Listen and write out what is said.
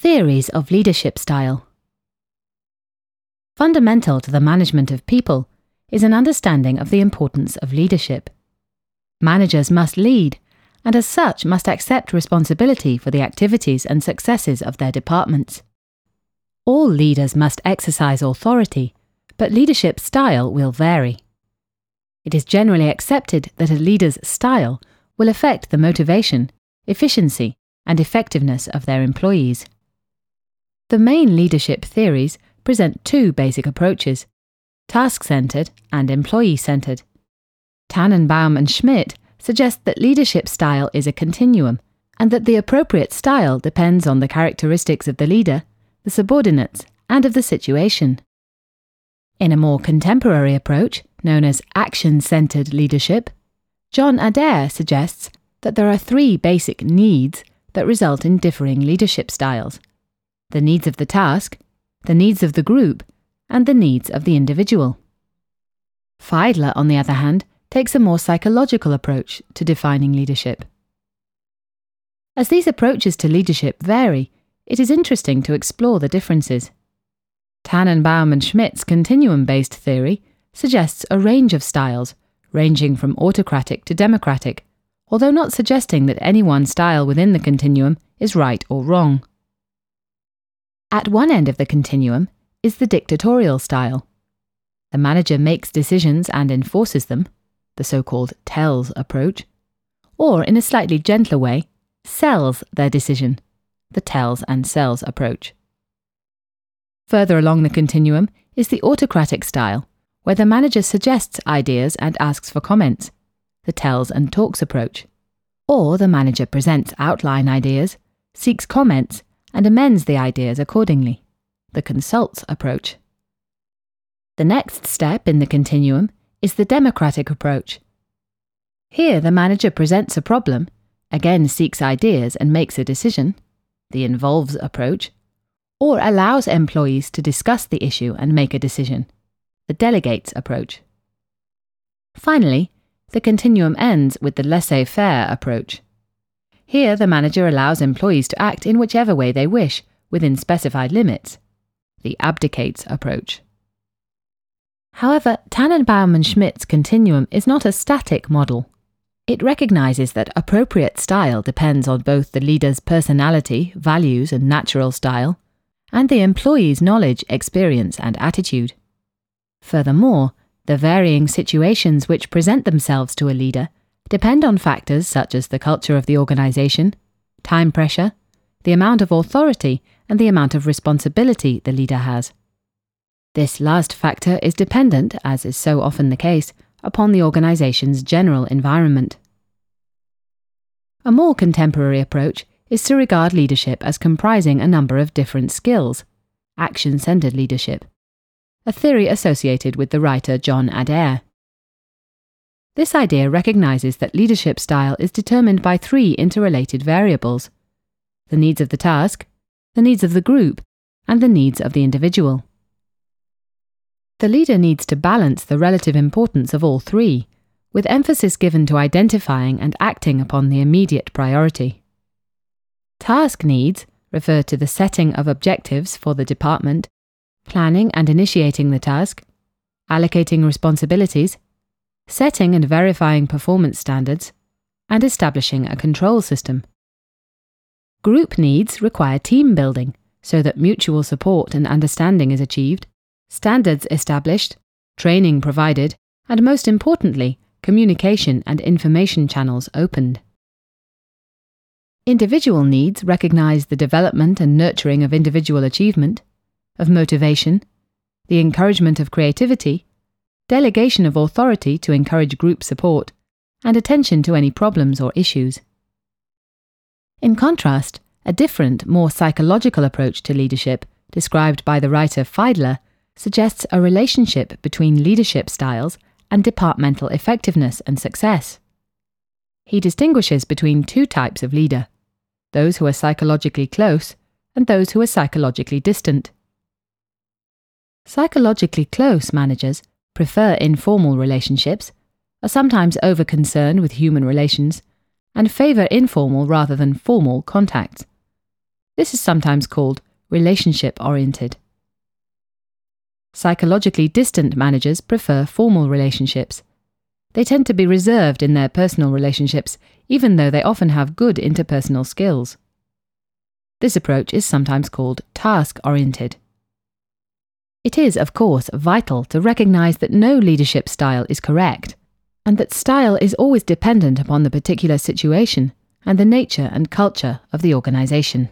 Theories of leadership style. Fundamental to the management of people is an understanding of the importance of leadership. Managers must lead, and as such must accept responsibility for the activities and successes of their departments. All leaders must exercise authority, but leadership style will vary. It is generally accepted that a leader's style will affect the motivation, efficiency, and effectiveness of their employees. The main leadership theories present two basic approaches task centered and employee centered. Tannenbaum and Schmidt suggest that leadership style is a continuum and that the appropriate style depends on the characteristics of the leader, the subordinates, and of the situation. In a more contemporary approach, known as action centered leadership, John Adair suggests that there are three basic needs that result in differing leadership styles the needs of the task, the needs of the group, and the needs of the individual. Fiedler, on the other hand, takes a more psychological approach to defining leadership. As these approaches to leadership vary, it is interesting to explore the differences. Tannenbaum and Schmidt's continuum based theory suggests a range of styles, ranging from autocratic to democratic, although not suggesting that any one style within the continuum is right or wrong. At one end of the continuum is the dictatorial style. The manager makes decisions and enforces them, the so called tells approach, or in a slightly gentler way, sells their decision, the tells and sells approach. Further along the continuum is the autocratic style, where the manager suggests ideas and asks for comments, the tells and talks approach. Or the manager presents outline ideas, seeks comments, and amends the ideas accordingly, the consults approach. The next step in the continuum is the democratic approach. Here, the manager presents a problem, again seeks ideas and makes a decision, the involves approach, or allows employees to discuss the issue and make a decision, the delegates approach. Finally, the continuum ends with the laissez faire approach. Here, the manager allows employees to act in whichever way they wish, within specified limits. The abdicates approach. However, Tannenbaum and Schmidt's continuum is not a static model. It recognizes that appropriate style depends on both the leader's personality, values, and natural style, and the employee's knowledge, experience, and attitude. Furthermore, the varying situations which present themselves to a leader depend on factors such as the culture of the organization, time pressure, the amount of authority, and the amount of responsibility the leader has. This last factor is dependent, as is so often the case, upon the organization's general environment. A more contemporary approach is to regard leadership as comprising a number of different skills, action centered leadership a theory associated with the writer John Adair. This idea recognizes that leadership style is determined by three interrelated variables the needs of the task, the needs of the group, and the needs of the individual. The leader needs to balance the relative importance of all three, with emphasis given to identifying and acting upon the immediate priority. Task needs refer to the setting of objectives for the department planning and initiating the task, allocating responsibilities, setting and verifying performance standards, and establishing a control system. Group needs require team building so that mutual support and understanding is achieved, standards established, training provided, and most importantly, communication and information channels opened. Individual needs recognize the development and nurturing of individual achievement, of motivation, the encouragement of creativity, delegation of authority to encourage group support, and attention to any problems or issues. In contrast, a different, more psychological approach to leadership, described by the writer Fiedler, suggests a relationship between leadership styles and departmental effectiveness and success. He distinguishes between two types of leader those who are psychologically close and those who are psychologically distant. Psychologically close managers prefer informal relationships, are sometimes over concerned with human relations, and favour informal rather than formal contacts. This is sometimes called relationship oriented. Psychologically distant managers prefer formal relationships. They tend to be reserved in their personal relationships, even though they often have good interpersonal skills. This approach is sometimes called task oriented. It is, of course, vital to recognize that no leadership style is correct, and that style is always dependent upon the particular situation and the nature and culture of the organization.